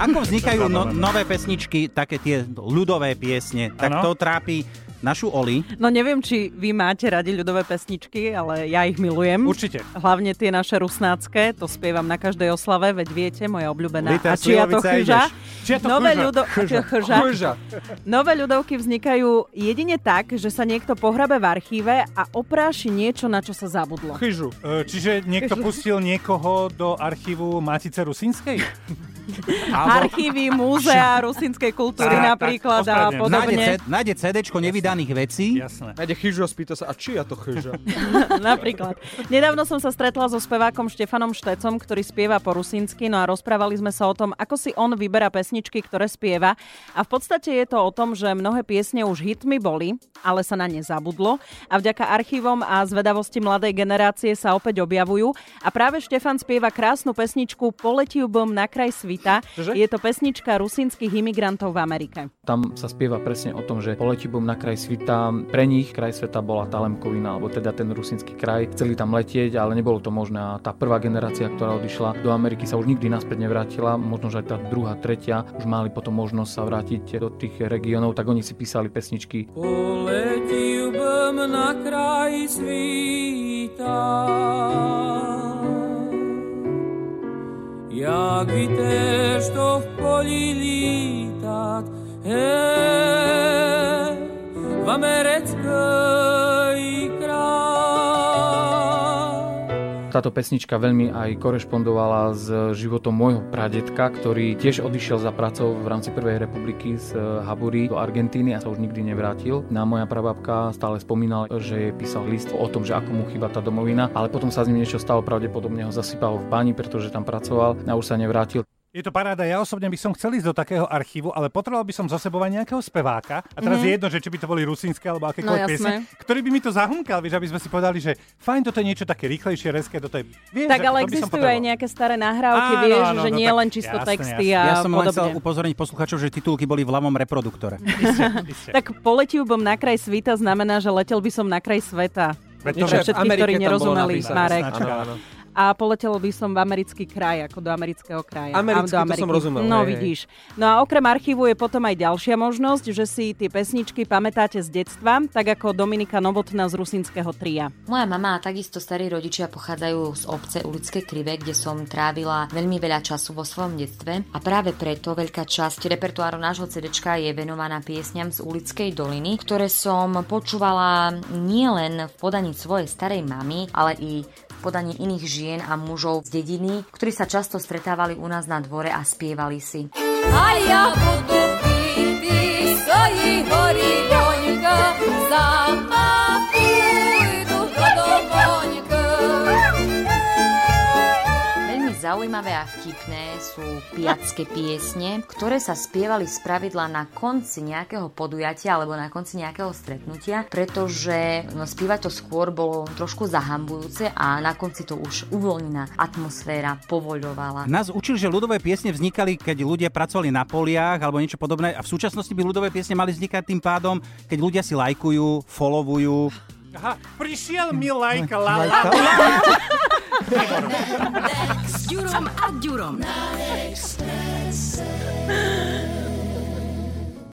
Ako vznikajú no, nové pesničky, také tie ľudové piesne, tak Áno. to trápi našu Oli. No neviem, či vy máte radi ľudové pesničky, ale ja ich milujem. Určite. Hlavne tie naše rusnácké, to spievam na každej oslave, veď viete, moja obľúbená. Lita A či ja to chyža? ideš. Čia to Nové, ľudo... Chyža. chyža. Chyža. Nové ľudovky vznikajú jedine tak, že sa niekto pohrabe v archíve a opráši niečo, na čo sa zabudlo. Chyžu. E, Čiže niekto pustil niekoho do archívu Matice Rusinskej? Archívy, múzea rusinskej kultúry tak, napríklad a ospravedlňujem. Nájde, podobne. Nájde CDčko nevydaných vecí. Jasné. Nájde chyžu a spýta sa, a či ja to chyža? Napríklad. Nedávno som sa stretla so spevákom Štefanom Štecom, ktorý spieva po rusínsky, no a rozprávali sme sa o tom, ako si on vyberá pesničky, ktoré spieva. A v podstate je to o tom, že mnohé piesne už hitmi boli, ale sa na ne zabudlo a vďaka archívom a zvedavosti mladej generácie sa opäť objavujú. A práve Štefan spieva krásnu pesničku Poletiu bom na kraj svita. Čože? Je to pesnička rusínskych imigrantov v Amerike. Tam sa spieva presne o tom, že poletí bom na kraj sveta. Pre nich kraj sveta bola tá Lemkovina, alebo teda ten rusínsky kraj. Chceli tam letieť, ale nebolo to možné. A tá prvá generácia, ktorá odišla do Ameriky, sa už nikdy naspäť nevrátila. Možno, že aj tá druhá, tretia už mali potom možnosť sa vrátiť do tých regiónov, tak oni si písali pesničky. Poletil bym na kraj svita квіте, що в полі літак, е, в Америці. Táto pesnička veľmi aj korešpondovala s životom môjho pradetka, ktorý tiež odišiel za pracou v rámci Prvej republiky z Habury do Argentíny a sa už nikdy nevrátil. Na moja prababka stále spomínala, že písal list o tom, že ako mu chýba tá domovina, ale potom sa s ním niečo stalo, pravdepodobne ho zasypalo v bani, pretože tam pracoval a už sa nevrátil. Je to paráda, ja osobne by som chcel ísť do takého archívu, ale potreboval by som za sebou aj nejakého speváka. A teraz mm-hmm. je jedno, že či by to boli rusínske alebo akékoľvek No, piesne, ktorý by mi to zahumkal, vieš, aby sme si povedali, že fajn, toto je niečo také rýchlejšie, reské, toto je... Vieš, Tak ale existujú aj nejaké staré nahrávky, Áno, vieš, áno, že no nie tak len čisto jasné, texty jasné. a Ja som len chcel podobne. upozorniť poslucháčov, že titulky boli v ľavom reproduktore. Tak poletiu bom na kraj svita znamená, že letel by som na kraj sveta. Veď to, všetkých, ktorí nerozumeli. Marek. Áno, áno. A poletel by som v americký kraj, ako do amerického kraja. Americký, do to som rozumel, No hej, vidíš. No a okrem archívu je potom aj ďalšia možnosť, že si tie pesničky pamätáte z detstva, tak ako Dominika Novotná z rusínskeho tria. Moja mama a takisto starí rodičia pochádzajú z obce Ulické krive, kde som trávila veľmi veľa času vo svojom detstve a práve preto veľká časť repertoáru nášho CDčka je venovaná piesňam z Ulickej doliny, ktoré som počúvala nielen v podaní svojej starej mamy, ale i podaní iných žien a mužov z dediny, ktorí sa často stretávali u nás na dvore a spievali si. A ja zaujímavé a vtipné sú piacké piesne, ktoré sa spievali spravidla na konci nejakého podujatia alebo na konci nejakého stretnutia, pretože no, spievať to skôr bolo trošku zahambujúce a na konci to už uvoľnená atmosféra povoľovala. Nás učili, že ľudové piesne vznikali, keď ľudia pracovali na poliach alebo niečo podobné a v súčasnosti by ľudové piesne mali vznikať tým pádom, keď ľudia si lajkujú, followujú. Aha, prišiel mi lajka, la, la, Lajka? Ďurom a Ďurom.